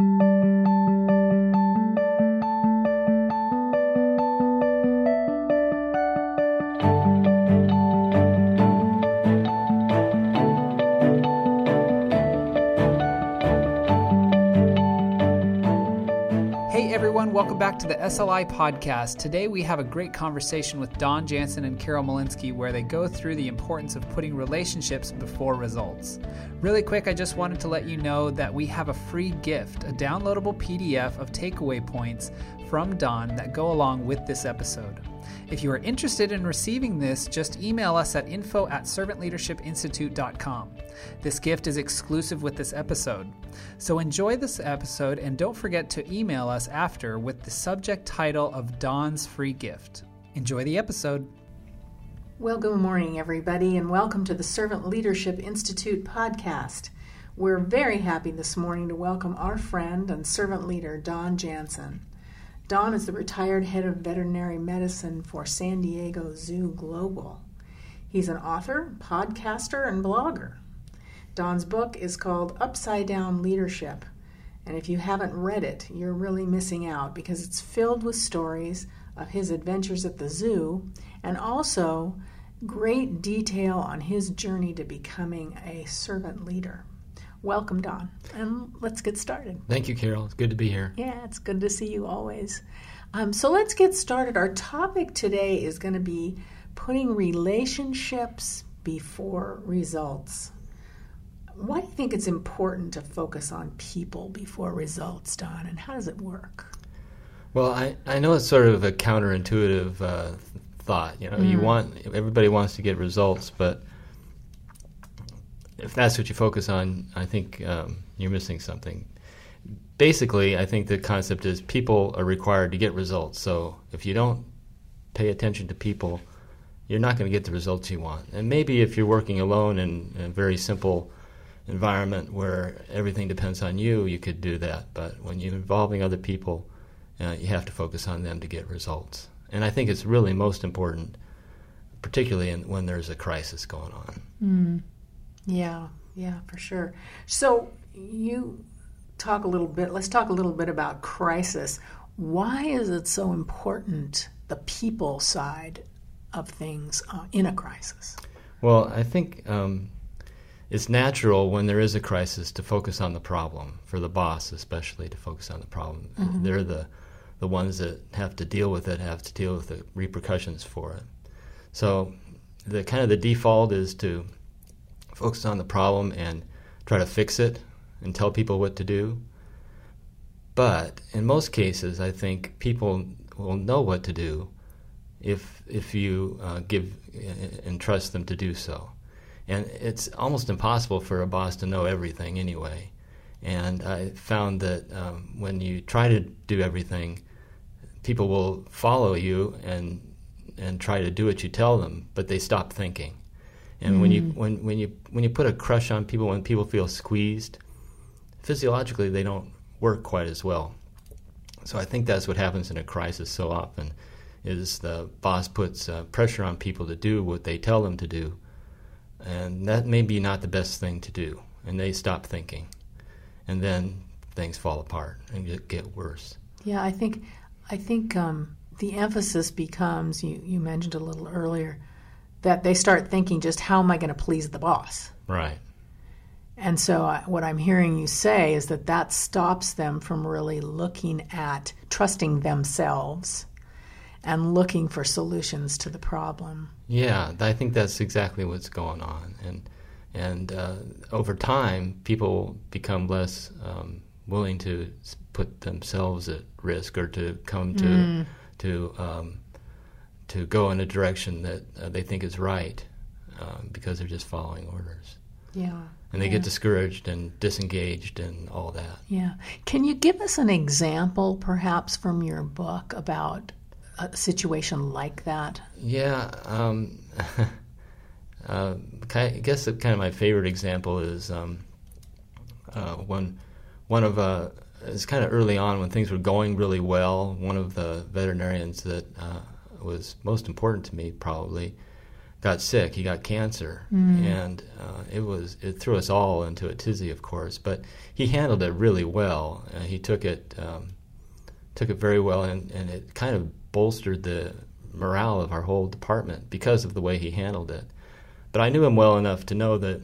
Hey everyone, welcome back to the SLI podcast. Today we have a great conversation with Don Jansen and Carol Malinsky where they go through the importance of putting relationships before results. Really quick, I just wanted to let you know that we have a free gift, a downloadable PDF of takeaway points from Don that go along with this episode. If you are interested in receiving this, just email us at info at servantleadershipinstitute.com. This gift is exclusive with this episode. So enjoy this episode and don't forget to email us after with the subject title of Don's free gift. Enjoy the episode. Well, good morning, everybody, and welcome to the Servant Leadership Institute podcast. We're very happy this morning to welcome our friend and servant leader, Don Jansen. Don is the retired head of veterinary medicine for San Diego Zoo Global. He's an author, podcaster, and blogger. Don's book is called Upside Down Leadership, and if you haven't read it, you're really missing out because it's filled with stories of his adventures at the zoo and also great detail on his journey to becoming a servant leader. Welcome, Don, and let's get started. Thank you, Carol. It's good to be here. Yeah, it's good to see you always. Um, so let's get started. Our topic today is going to be putting relationships before results. Why do you think it's important to focus on people before results, Don, and how does it work? Well, I, I know it's sort of a counterintuitive uh, thought. You know, mm. you want everybody wants to get results, but if that's what you focus on, I think um, you're missing something. Basically, I think the concept is people are required to get results. So if you don't pay attention to people, you're not going to get the results you want. And maybe if you're working alone in, a very simple environment where everything depends on you, you could do that. But when you're involving other people, uh, you have to focus on them to get results. And I think it's really most important, particularly in, when there's a crisis going on. Mm. Yeah, yeah, for sure. So you talk a little bit, let's talk a little bit about crisis. Why is it so important, the people side of things uh, in a crisis? Well, I think um, it's natural when there is a crisis to focus on the problem, for the boss especially to focus on the problem. Mm-hmm. They're the, the ones that have to deal with it, have to deal with the repercussions for it. So the kind of the default is to focus on the problem and try to fix it and tell people what to do. But in most cases, I think people will know what to do if if you uh, give and trust them to do so. And it's almost impossible for a boss to know everything anyway. And I found that um, when you try to do everything, people will follow you and and try to do what you tell them, but they stop thinking. And mm. when you mm. when when you when you put a crush on people, when people feel squeezed, physiologically they don't work quite as well. So I think that's what happens in a crisis so often, is the boss puts uh, pressure on people to do what they tell them to do, and that may be not the best thing to do, and they stop thinking, and then things fall apart and get, get worse. Yeah, I think I think um, the emphasis becomes you you mentioned a little earlier that they start thinking just how am I going to please the boss? Right. And so, I, what I'm hearing you say is that that stops them from really looking at trusting themselves and looking for solutions to the problem. Yeah, I think that's exactly what's going on. And and uh, over time, people become less um, willing to put themselves at risk or to come to mm. to um, to go in a direction that uh, they think is right um, because they're just following orders. Yeah. And they yeah. get discouraged and disengaged and all that. Yeah. Can you give us an example, perhaps, from your book about a situation like that? Yeah. Um, uh, I guess kind of my favorite example is um, uh, one, one of uh, it's kind of early on when things were going really well. One of the veterinarians that was most important to me probably got sick. He got cancer, and uh, it was it threw us all into a tizzy, of course. But he handled it really well. Uh, he took it um, took it very well, and, and it kind of bolstered the morale of our whole department because of the way he handled it. But I knew him well enough to know that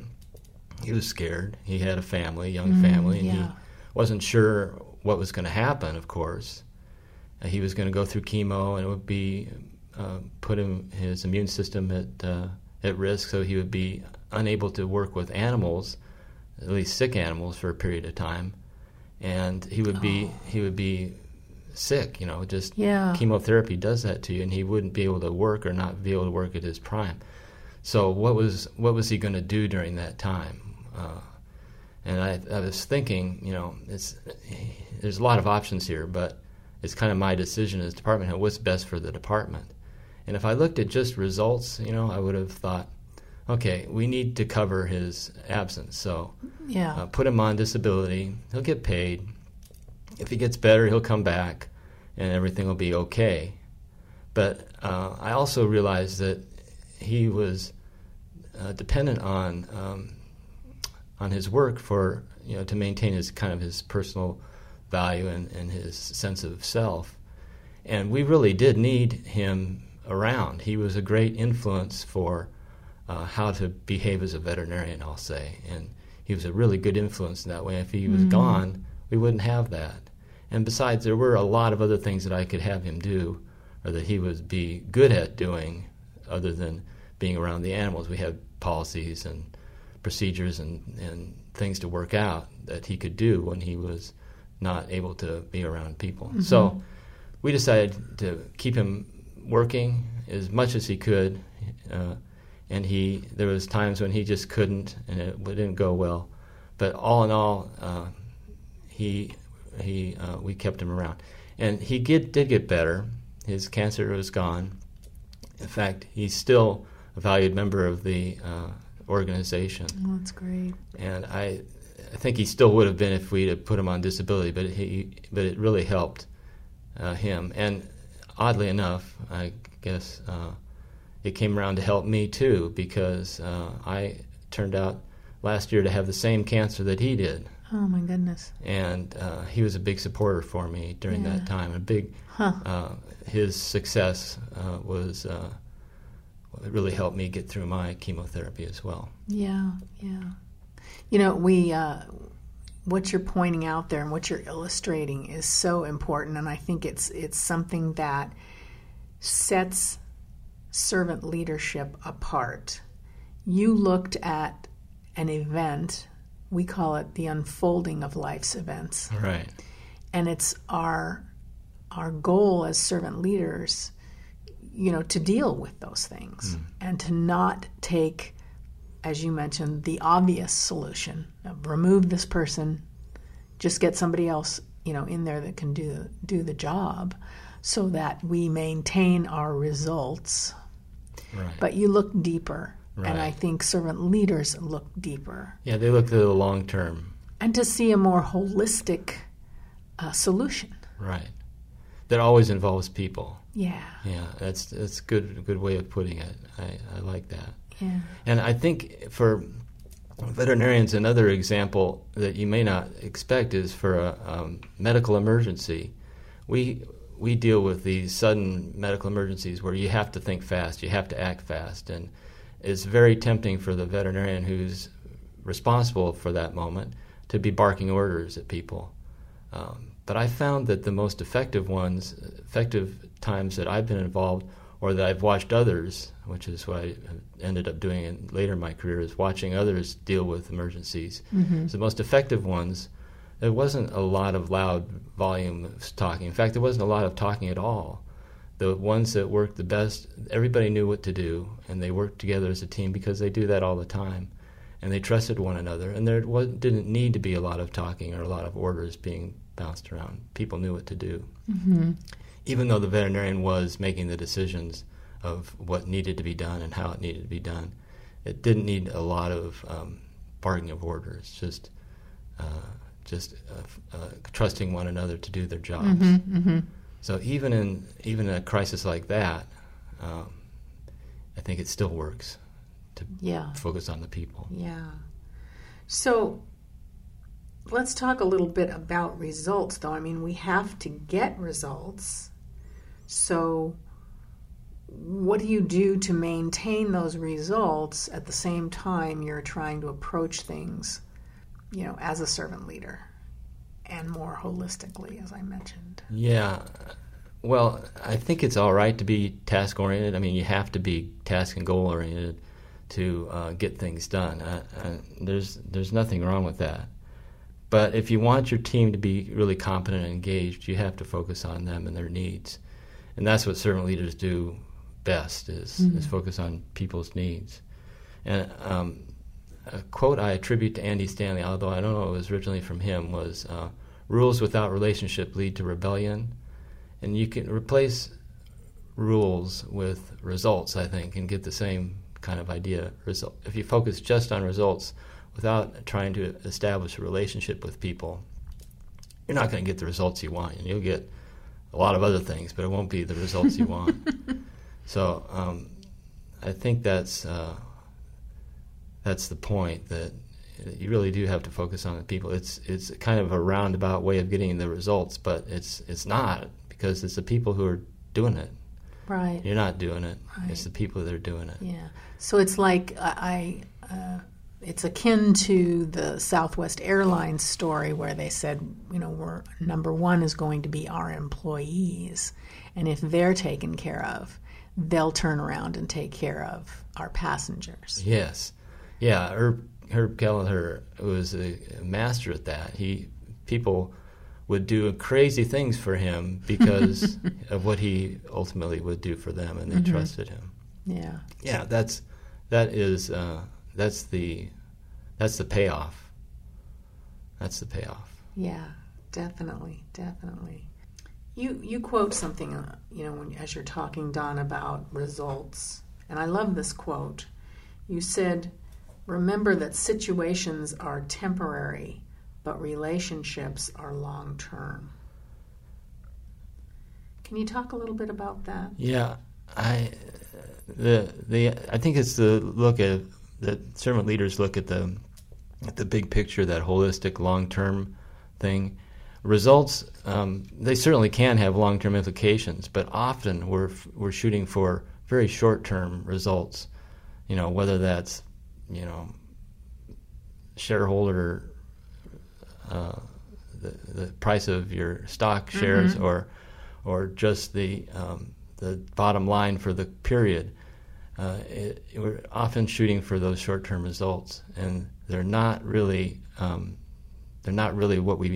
he was scared. He had a family, young family, and yeah. he wasn't sure what was going to happen. Of course, he was going to go through chemo, and it would be uh, put him his immune system at uh, at risk, so he would be unable to work with animals, at least sick animals, for a period of time, and he would be he would be sick. You know, just Yeah. chemotherapy does that to you, and he wouldn't be able to work or not be able to work at his prime. So what was what was he going to do during that time? Uh, and I, I was thinking, you know, it's there's a lot of options here, but it's kind of my decision as department head what's best for the department. And if I looked at just results, you know, I would have thought, okay, we need to cover his absence, so Yeah. uh, put him on disability. He'll get paid. If he gets better, he'll come back, and everything will be okay. But uh, I also realized that he was uh, dependent on um, on his work for you know to maintain his kind of his personal value and, and his sense of self. And we really did need him around. He was a great influence for uh, how to behave as a veterinarian, I'll say. And he was a really good influence in that way. If he was gone, we wouldn't have that. And besides, there were a lot of other things that I could have him do, or that he would be good at doing, other than being around the animals. We had policies and procedures and, and things to work out that he could do when he was not able to be around people. So we decided to keep him working as much as he could. Uh, and he, there was times when he just couldn't, and it didn't go well. But all in all, uh, he, he, uh, we kept him around, and he get, did get better. His cancer was gone. In fact, he's still a valued member of the uh, organization, Oh, that's great. and I, I think he still would have been if we'd have put him on disability. But he, but it really helped uh, him, and oddly enough, I guess uh, it came around to help me too because uh, I turned out last year to have the same cancer that he did, Oh my goodness. and uh, he was a big supporter for me during Yeah. that time. A big, Huh. uh, his success uh, was uh, it really helped me get through my chemotherapy as well. Yeah, yeah. You know, we uh, what you're pointing out there and what you're illustrating is so important, and I think it's it's something that sets servant leadership apart. You looked at an event. We call it the unfolding of life's events Right. and it's our our goal as servant leaders you know to deal with those things and to not take as you mentioned the obvious solution of remove this person just get somebody else you know in there that can do do the job so that we maintain our results Right. but you look deeper and i think servant leaders look deeper yeah, they look at the long term. and to see a more holistic uh, solution Right. That always involves people. yeah Yeah, that's that's good good way of putting it. I, I like that. Yeah And I think for veterinarians, another example that you may not expect is for a um, medical emergency. We we deal with these sudden medical emergencies where you have to think fast, you have to act fast, and it's very tempting for the veterinarian who's responsible for that moment to be barking orders at people. Um, but I found that the most effective ones, effective times that I've been involved or that I've watched others, which is what I ended up doing in, later in my career, is watching others deal with emergencies. So the most effective ones, there wasn't a lot of loud volume of talking. In fact, there wasn't a lot of talking at all. The ones that worked the best, everybody knew what to do, and they worked together as a team because they do that all the time, and they trusted one another. And there was, didn't need to be a lot of talking or a lot of orders being bounced around. People knew what to do mm-hmm. Even though the veterinarian was making the decisions of what needed to be done and how it needed to be done, it didn't need a lot of um, bargaining of orders. Just, uh, just uh, uh, trusting one another to do their jobs. So even in even in a crisis like that, um, I think it still works to Yeah. focus on the people. Yeah. So let's talk a little bit about results, though. I mean, we have to get results. So, what do you do to maintain those results at the same time you're trying to approach things, you know, as a servant leader and more holistically, as I mentioned? Yeah. Well, I think it's all right to be task oriented. I mean, you have to be task and goal oriented to uh, get things done. Uh, uh, there's there's nothing wrong with that. But if you want your team to be really competent and engaged, you have to focus on them and their needs, and that's what servant leaders do best is is focus on people's needs. And um, a quote I attribute to Andy Stanley, although I don't know if it was originally from him, was uh, "Rules without relationship lead to rebellion." and you can replace rules with results i think and get the same kind of idea result if you focus just on results without trying to establish a relationship with people you're not going to get the results you want and you'll get a lot of other things but it won't be the results you want so um, i think that's uh, that's the point that you really do have to focus on the people it's it's kind of a roundabout way of getting the results but it's it's not because it's the people who are doing it. Right. You're not doing it. It's the people that are doing it. Yeah. So it's like I, I uh, it's akin to the Southwest Airlines story where they said, you know, we're number one is going to be our employees, and if they're taken care of, they'll turn around and take care of our passengers. Yes. Yeah. Herb, Herb Kelleher was a master at that. He people would do crazy things for him because of what he ultimately would do for them, and they trusted him. Yeah. Yeah, that's that is uh, that's the that's the payoff. That's the payoff. Yeah. Definitely. Definitely. You you quote something, uh, you know, when, as you're talking, Don, about results, and I love this quote. You said, "Remember that situations are temporary, but relationships are long term." Can you talk a little bit about that? Yeah, I the the I think it's the look at that servant leaders look at the at the big picture, that holistic, long term thing. Results um, they certainly can have long term implications, but often we're we're shooting for very short term results. You know, whether that's you know shareholder uh, the the price of your stock shares or or just the um, the bottom line for the period. Uh, it, we're often shooting for those short-term results, and they're not really um, they're not really what we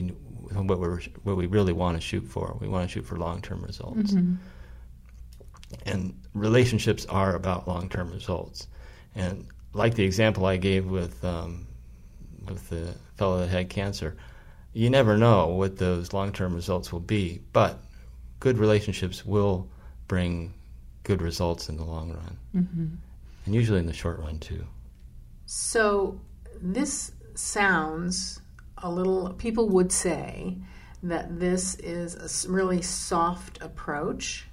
what we what we really want to shoot for. We want to shoot for long-term results, and relationships are about long-term results. And like the example I gave with um, with the fellow that had cancer, you never know what those long-term results will be, but good relationships will bring good results in the long run, mm-hmm. and usually in the short run too. So this sounds a little. People would say that this is a really soft approach,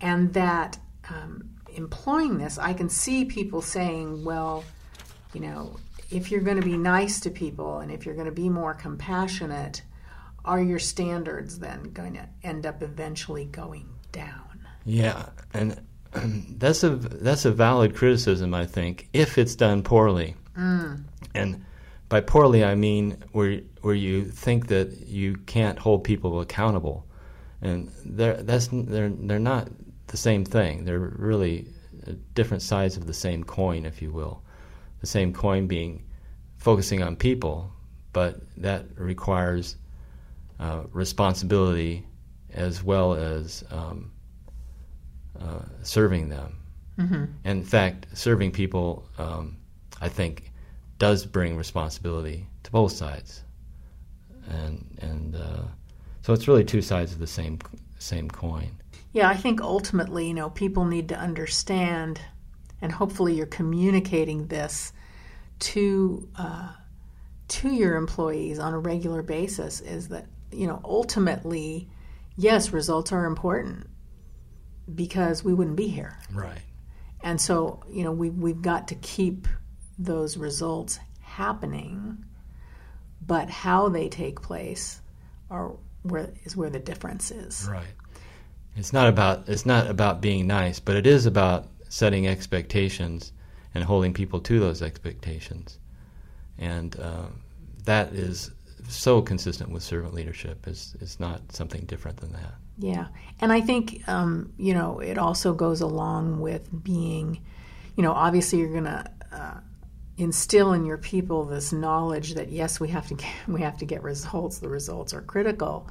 and that um, employing this, I can see people saying, "Well, you know, if you're going to be nice to people and if you're going to be more compassionate, are your standards then going to end up eventually going down?" Yeah, and that's a that's a valid criticism, I think, if it's done poorly. And by poorly, I mean where where you think that you can't hold people accountable, and they're that's they're they're not the same thing. They're really uh, different sides of the same coin, if you will. The same coin being focusing on people, but that requires uh, responsibility as well as um, uh, serving them. In fact, serving people, um, I think, does bring responsibility to both sides, and and uh, so it's really two sides of the same same coin. Yeah, I think ultimately, you know, people need to understand, and hopefully you're communicating this to uh, to your employees on a regular basis. Is that you know ultimately, yes, results are important because we wouldn't be here, Right. And so, you know, we, we've got to keep those results happening, but how they take place are where is where the difference is. Right. It's not about it's not about being nice, but it is about setting expectations and holding people to those expectations, and uh, that is so consistent with servant leadership. It's, it's not something different than that. Yeah, and I think um, you know it also goes along with being, you know, obviously you're going to uh, instill in your people this knowledge that yes, we have to get, we have to get results. The results are critical,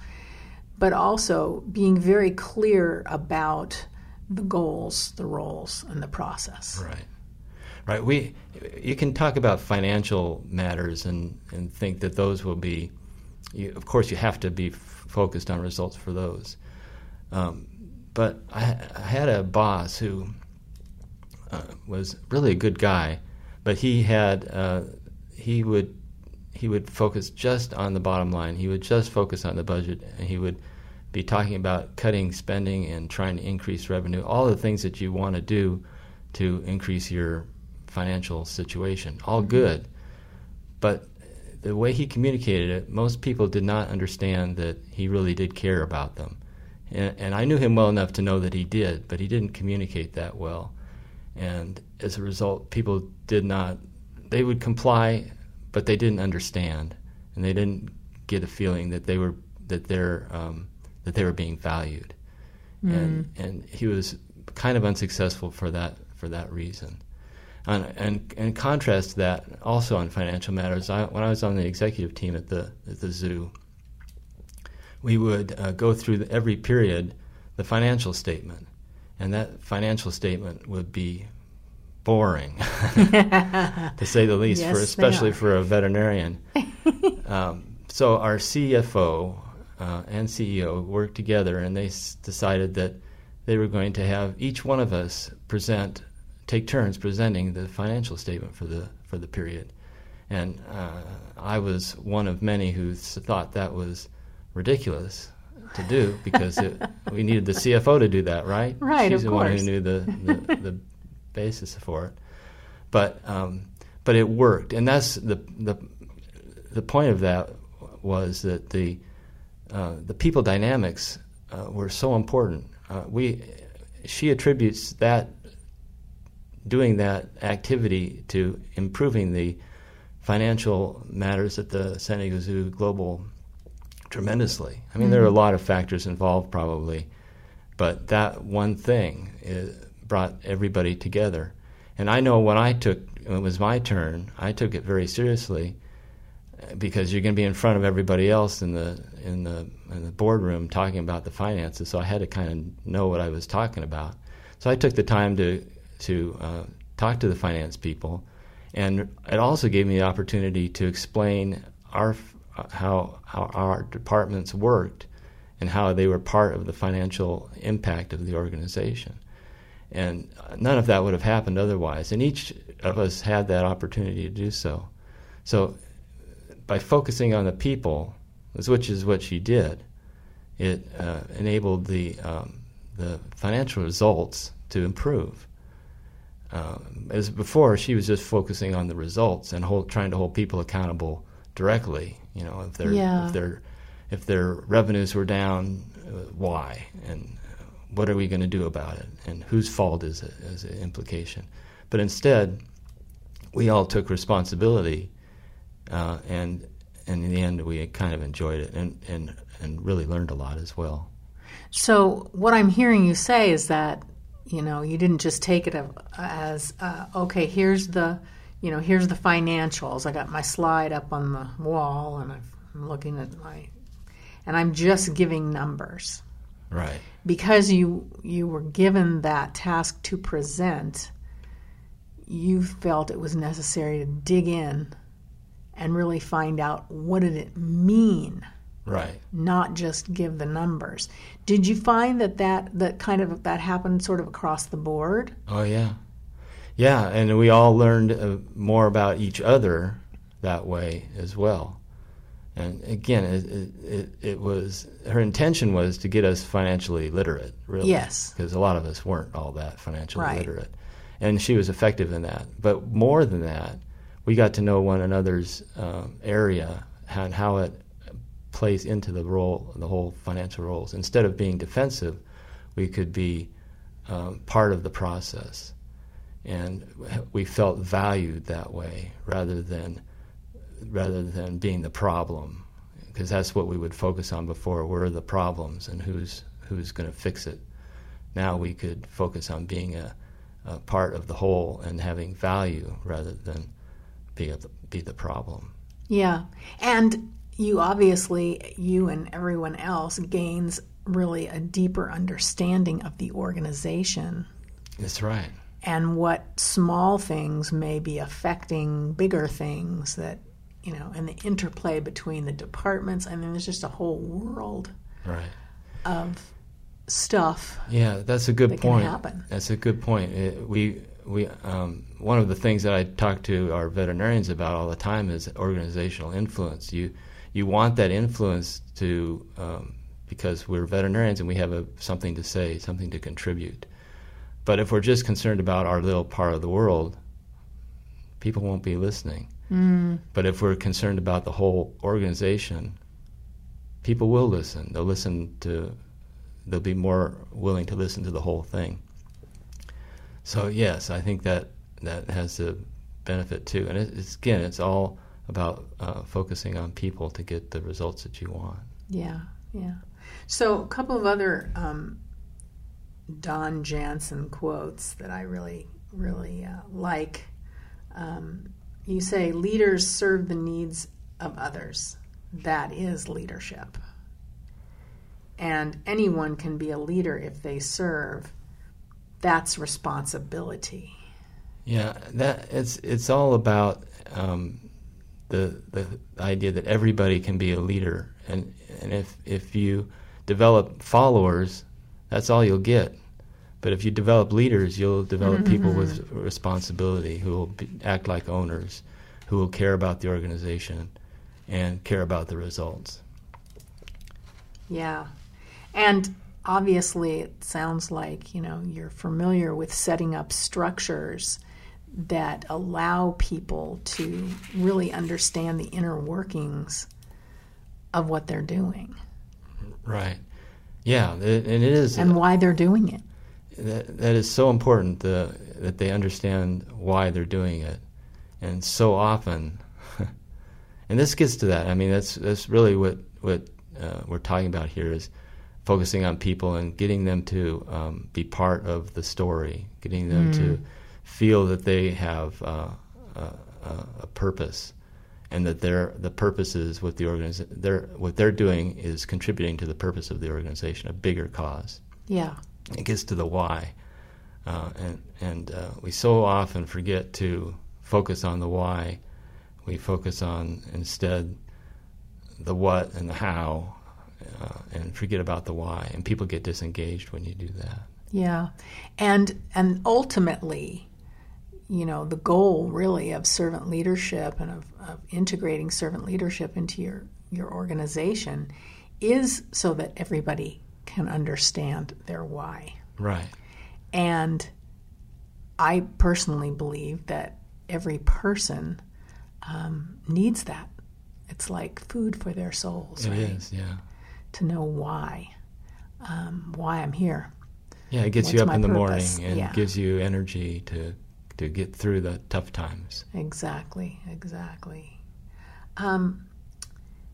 but also being very clear about the goals, the roles, and the process. Right. Right. We you can talk about financial matters and, and think that those will be. You, of course, you have to be f- focused on results for those. Um, but I, I, had a boss who uh, was really a good guy, but he had uh, he would he would focus just on the bottom line. He would just focus on the budget, and he would be talking about cutting spending and trying to increase revenue. All the things that you want to do to increase your financial situation. All mm-hmm. good, but the way he communicated it, most people did not understand that he really did care about them. And, and, I knew him well enough to know that he did, but he didn't communicate that well. And as a result, people did not, they would comply, but they didn't understand. And they didn't get a feeling that they were, that they're, um, that they were being valued. Mm. And, and he was kind of unsuccessful for that, for that reason. And, and, and contrast to that also on financial matters, I, when I was on the executive team at the, at the zoo, we would uh, go through the, every period the financial statement, and that financial statement would be boring, to say the least, yes, for especially for a veterinarian. um, so our CFO uh, and CEO worked together, and they s- decided that they were going to have each one of us present, take turns presenting the financial statement for the for the period. And uh, I was one of many who thought that was ridiculous to do because it, we needed the CFO to do that, right? Right, She's the course. one who knew the, the, the basis for it. But um, but it worked, and that's the the the point of that was that the uh, the people dynamics uh, were so important. Uh, we she attributes that doing that activity to improving the financial matters at the San Diego Zoo Global tremendously. I mean, mm-hmm. there are a lot of factors involved, probably, but that one thing brought everybody together. And I know when I took when it was my turn, I took it very seriously because you're going to be in front of everybody else in the in the in the boardroom talking about the finances. So I had to kind of know what I was talking about. So I took the time to to uh, talk to the finance people, and it also gave me the opportunity to explain our how, how our departments worked and how they were part of the financial impact of the organization. And none of that would have happened otherwise. And each of us had that opportunity to do so. So by focusing on the people, which is what she did, it uh, enabled the, um, the financial results to improve. Um, as before, she was just focusing on the results and hold, trying to hold people accountable directly. You know, if their yeah. if their if their revenues were down, uh, why and what are we going to do about it, and whose fault is it as an implication. But instead, we all took responsibility, uh, and and in the end, we kind of enjoyed it and and and really learned a lot as well. So what I'm hearing you say is that you know you didn't just take it as uh, okay, here's the you know, here's the financials. I got my slide up on the wall and I'm looking at my, and I'm just giving numbers. Right. Because you you were given that task to present, you felt it was necessary to dig in and really find out what did it mean right not just give the numbers did you find that that that kind of that happened sort of across the board oh yeah yeah, and we all learned uh, more about each other that way as well. And again, it, it, it, was her intention was to get us financially literate, really. Yes. Because a lot of us weren't all that financially right. literate. and she was effective in that. But more than that, we got to know one another's um, area and how it plays into the role, the whole financial roles. Instead of being defensive, we could be um, part of the process, and we felt valued that way rather than rather than being the problem, because that's what we would focus on before. Were the problems and who's who's going to fix it. Now we could focus on being a, a, part of the whole and having value rather than be a, be the problem. Yeah, and you obviously you and everyone else gains really a deeper understanding of the organization. That's right. And what small things may be affecting bigger things that you know, and the interplay between the departments. I mean, there's just a whole world right. of stuff. Yeah, that's a good that point. That's a good point. It, we we um, one of the things that I talk to our veterinarians about all the time is organizational influence. You you want that influence to um, because we're veterinarians and we have a, something to say, something to contribute. But if we're just concerned about our little part of the world, people won't be listening. Mm. But if we're concerned about the whole organization, people will listen. They'll listen to, they'll be more willing to listen to the whole thing. So yes, I think that that has a benefit too. And it's again, it's all about uh, focusing on people to get the results that you want. Yeah, yeah. So a couple of other um, Don Jansen quotes that I really, really uh, like. Um, you say leaders serve the needs of others. That is leadership. And anyone can be a leader if they serve. That's responsibility. Yeah, that it's it's all about um, the the idea that everybody can be a leader, and and if if you develop followers, that's all you'll get. But if you develop leaders, you'll develop mm-hmm. people with responsibility who will be, act like owners, who will care about the organization and care about the results. Yeah. And obviously, it sounds like, you know, you're familiar with setting up structures that allow people to really understand the inner workings of what they're doing. Right. Yeah, and it is. And why they're doing it that, that is so important the, that they understand why they're doing it. And so often, and this gets to that. I mean, that's that's really what what uh, we're talking about here is focusing on people and getting them to um, be part of the story, getting them mm. to feel that they have uh, a, a, purpose, and that their the purpose is what the organiza- they're what they're doing is contributing to the purpose of the organization, a bigger cause. Yeah. It gets to the why. Uh, and and uh, we so often forget to focus on the why. We focus on instead the what and the how, uh, and forget about the why. And people get disengaged when you do that. Yeah, and and ultimately, you know, the goal really of servant leadership and of, of integrating servant leadership into your your organization is so that everybody can understand their why. Right. And I personally believe that every person um, needs that. It's like food for their souls. It right? is, yeah. To know why, um, why I'm here. Yeah, it gets What's you up in the purpose? morning and yeah. gives you energy to to get through the tough times. Exactly, exactly. Um,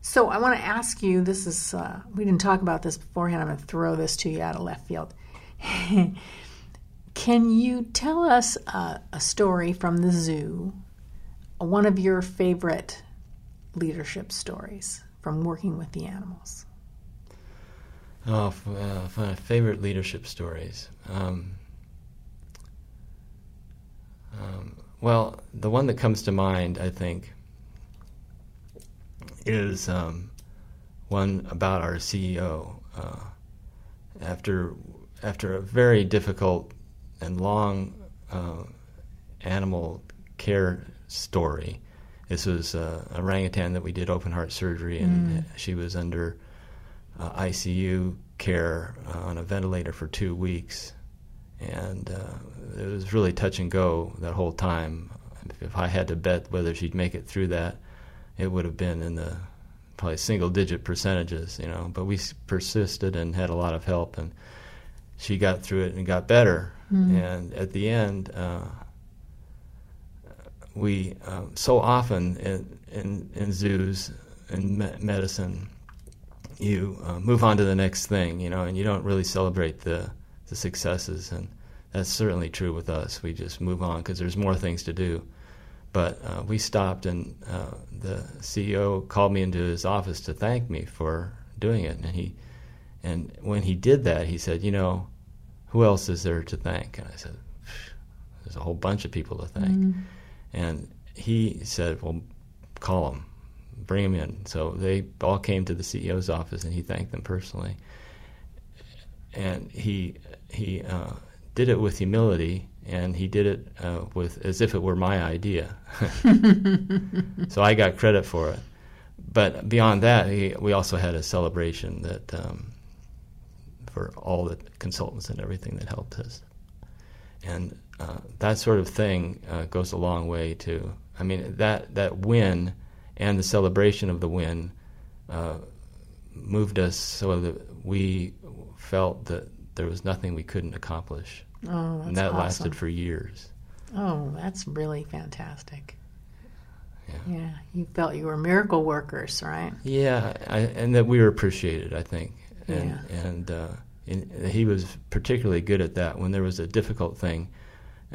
so I want to ask you this is, uh, we didn't talk about this beforehand. I'm going to throw this to you out of left field. Can you tell us uh, a story from the zoo, one of your favorite leadership stories from working with the animals? Oh, uh, my favorite leadership stories. Um, um, well, the one that comes to mind, I think, is um, one about our CEO. Uh, after after a very difficult and long uh, animal care story, this was uh, a orangutan that we did open heart surgery, and mm. she was under uh, ICU care uh, on a ventilator for two weeks, and uh, it was really touch and go that whole time. If I had to bet whether she'd make it through that, it would have been in the probably single digit percentages, you know. But we persisted and had a lot of help, and she got through it and got better. Mm-hmm. And at the end, uh, we um, so often in, in, in zoos and me- medicine, you uh, move on to the next thing, you know, and you don't really celebrate the the successes, and that's certainly true with us. We just move on because there's more things to do. But uh, we stopped, and uh, the CEO called me into his office to thank me for doing it. And he, and when he did that, he said, "You know, who else is there to thank?" And I said, "There's a whole bunch of people to thank." Mm-hmm. And he said, "Well, call them, bring them in." So they all came to the CEO's office, and he thanked them personally. And he he uh, did it with humility and he did it uh, with as if it were my idea. so I got credit for it. But beyond that, he, we also had a celebration that um, for all the consultants and everything that helped us, and uh, that sort of thing uh, goes a long way too. I mean that that win and the celebration of the win uh, moved us so that we felt that there was nothing we couldn't accomplish Oh, and that awesome. lasted for years. Oh, that's really fantastic. Yeah. yeah, you felt you were miracle workers, right? Yeah, I, and that we were appreciated, I think. And, yeah. and, uh, and he was particularly good at that. When there was a difficult thing,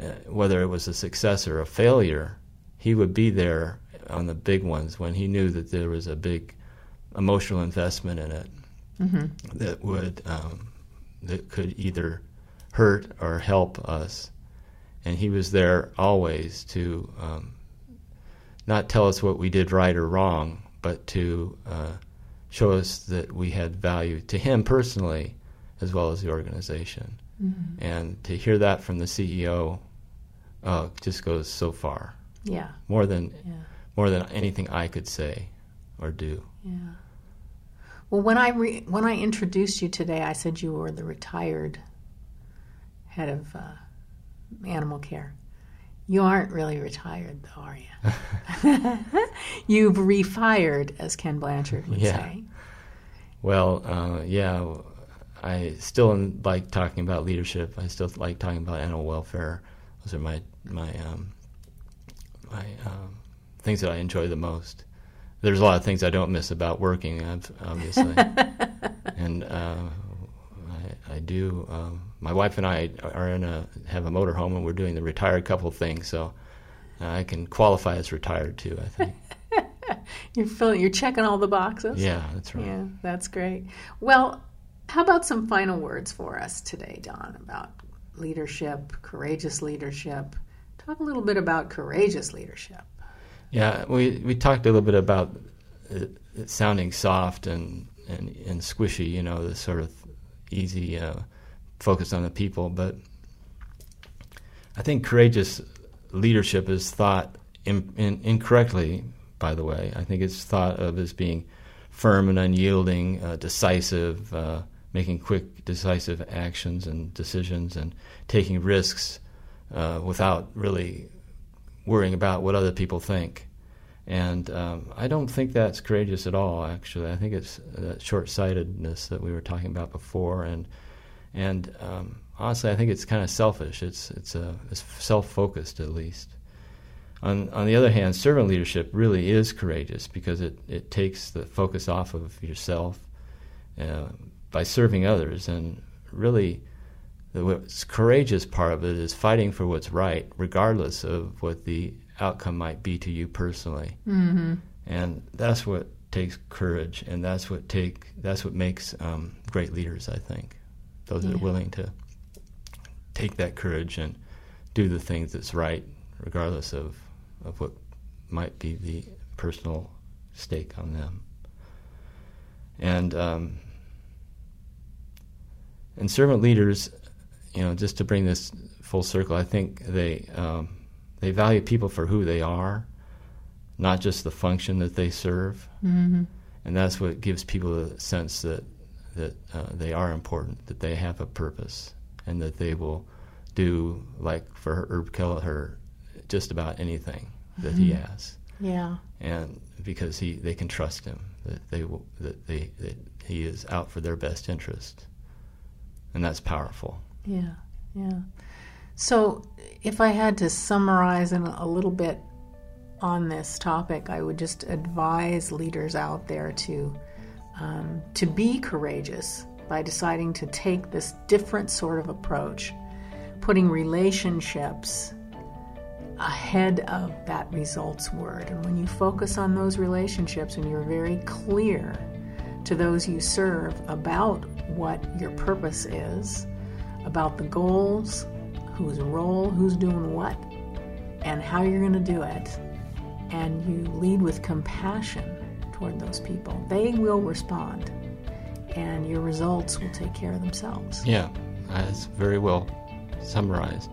uh, whether it was a success or a failure, he would be there on the big ones when he knew that there was a big emotional investment in it mm-hmm. that would um, that could either hurt or help us. And he was there always to um, not tell us what we did right or wrong, but to uh, show us that we had value to him personally as well as the organization. Mm-hmm. And to hear that from the CEO uh, just goes so far. Yeah. More than yeah. more than anything I could say or do. Yeah. Well, when I re- when I introduced you today, I said you were the retired head of uh, animal care. You aren't really retired, though, are you? You've refired, as Ken Blanchard would yeah. say. Well, uh, yeah, I still like talking about leadership. I still like talking about animal welfare. Those are my my um, my um, things that I enjoy the most. There's a lot of things I don't miss about working, obviously, and uh, I, I do. Um, my wife and I are in a have a motorhome, and we're doing the retired couple thing. So I can qualify as retired too. I think. you're filling. You're checking all the boxes. Yeah, that's right. Yeah, that's great. Well, how about some final words for us today, Don, about leadership, courageous leadership? Talk a little bit about courageous leadership. Yeah, we we talked a little bit about it, it sounding soft and, and and squishy. You know, the sort of easy uh, focus on the people. But I think courageous leadership is thought in, in, incorrectly. By the way, I think it's thought of as being firm and unyielding, uh, decisive, uh, making quick, decisive actions and decisions, and taking risks uh, without really worrying about what other people think. And um, I don't think that's courageous at all. Actually, I think it's that short-sightedness that we were talking about before, and and um, honestly, I think it's kind of selfish. It's it's, a, it's self-focused at least. On on the other hand, servant leadership really is courageous because it it takes the focus off of yourself uh, by serving others, and really. The courageous part of it is fighting for what's right, regardless of what the outcome might be to you personally. Mm-hmm. And that's what takes courage, and that's what take that's what makes um, great leaders. I think those yeah. that are willing to take that courage and do the things that's right, regardless of of what might be the personal stake on them. And um, and servant leaders, you know, just to bring this full circle, I think they um, they value people for who they are, not just the function that they serve. Mm-hmm. And that's what gives people a sense that that uh, they are important, that they have a purpose, and that they will do like for Herb Kelleher just about anything that he Mm-hmm. asks, Yeah. and because he they can trust him that they will- that they that he is out for their best interest, and that's powerful. Yeah. Yeah. So, if I had to summarize in a little bit on this topic, I would just advise leaders out there to um, to be courageous by deciding to take this different sort of approach, putting relationships ahead of that results word. And when you focus on those relationships and you're very clear to those you serve about what your purpose is, about the goals, whose role, who's doing what, and how you're going to do it, and you lead with compassion toward those people, they will respond. And your results will take care of themselves. Yeah, that's very well summarized.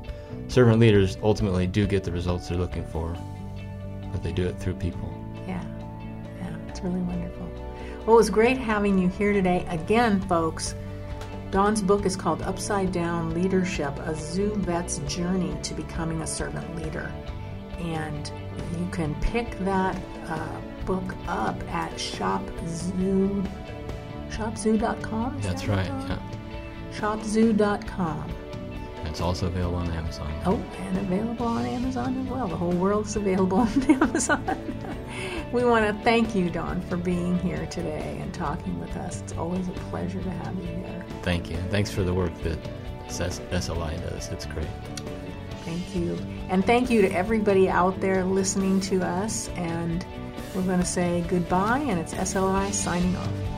Servant leaders ultimately do get the results they're looking for, but they do it through people. Yeah, yeah, it's really wonderful. Well, it was great having you here today. Again, folks, Dawn's book is called Upside Down Leadership A Zoo Vet's Journey to Becoming a Servant Leader. And you can pick that uh, book up at shopzoo, shopzoo.com. That's that right. Yeah, Shopzoo.com. it's also available on Amazon. Oh, and available on Amazon as well. The whole world's available on Amazon. we want to thank you, Dawn, for being here today and talking with us. It's always a pleasure to have you here. Thank you. Thanks for the work that SLI does. It's great. Thank you. And thank you to everybody out there listening to us. And we're going to say goodbye, and it's SLI signing off.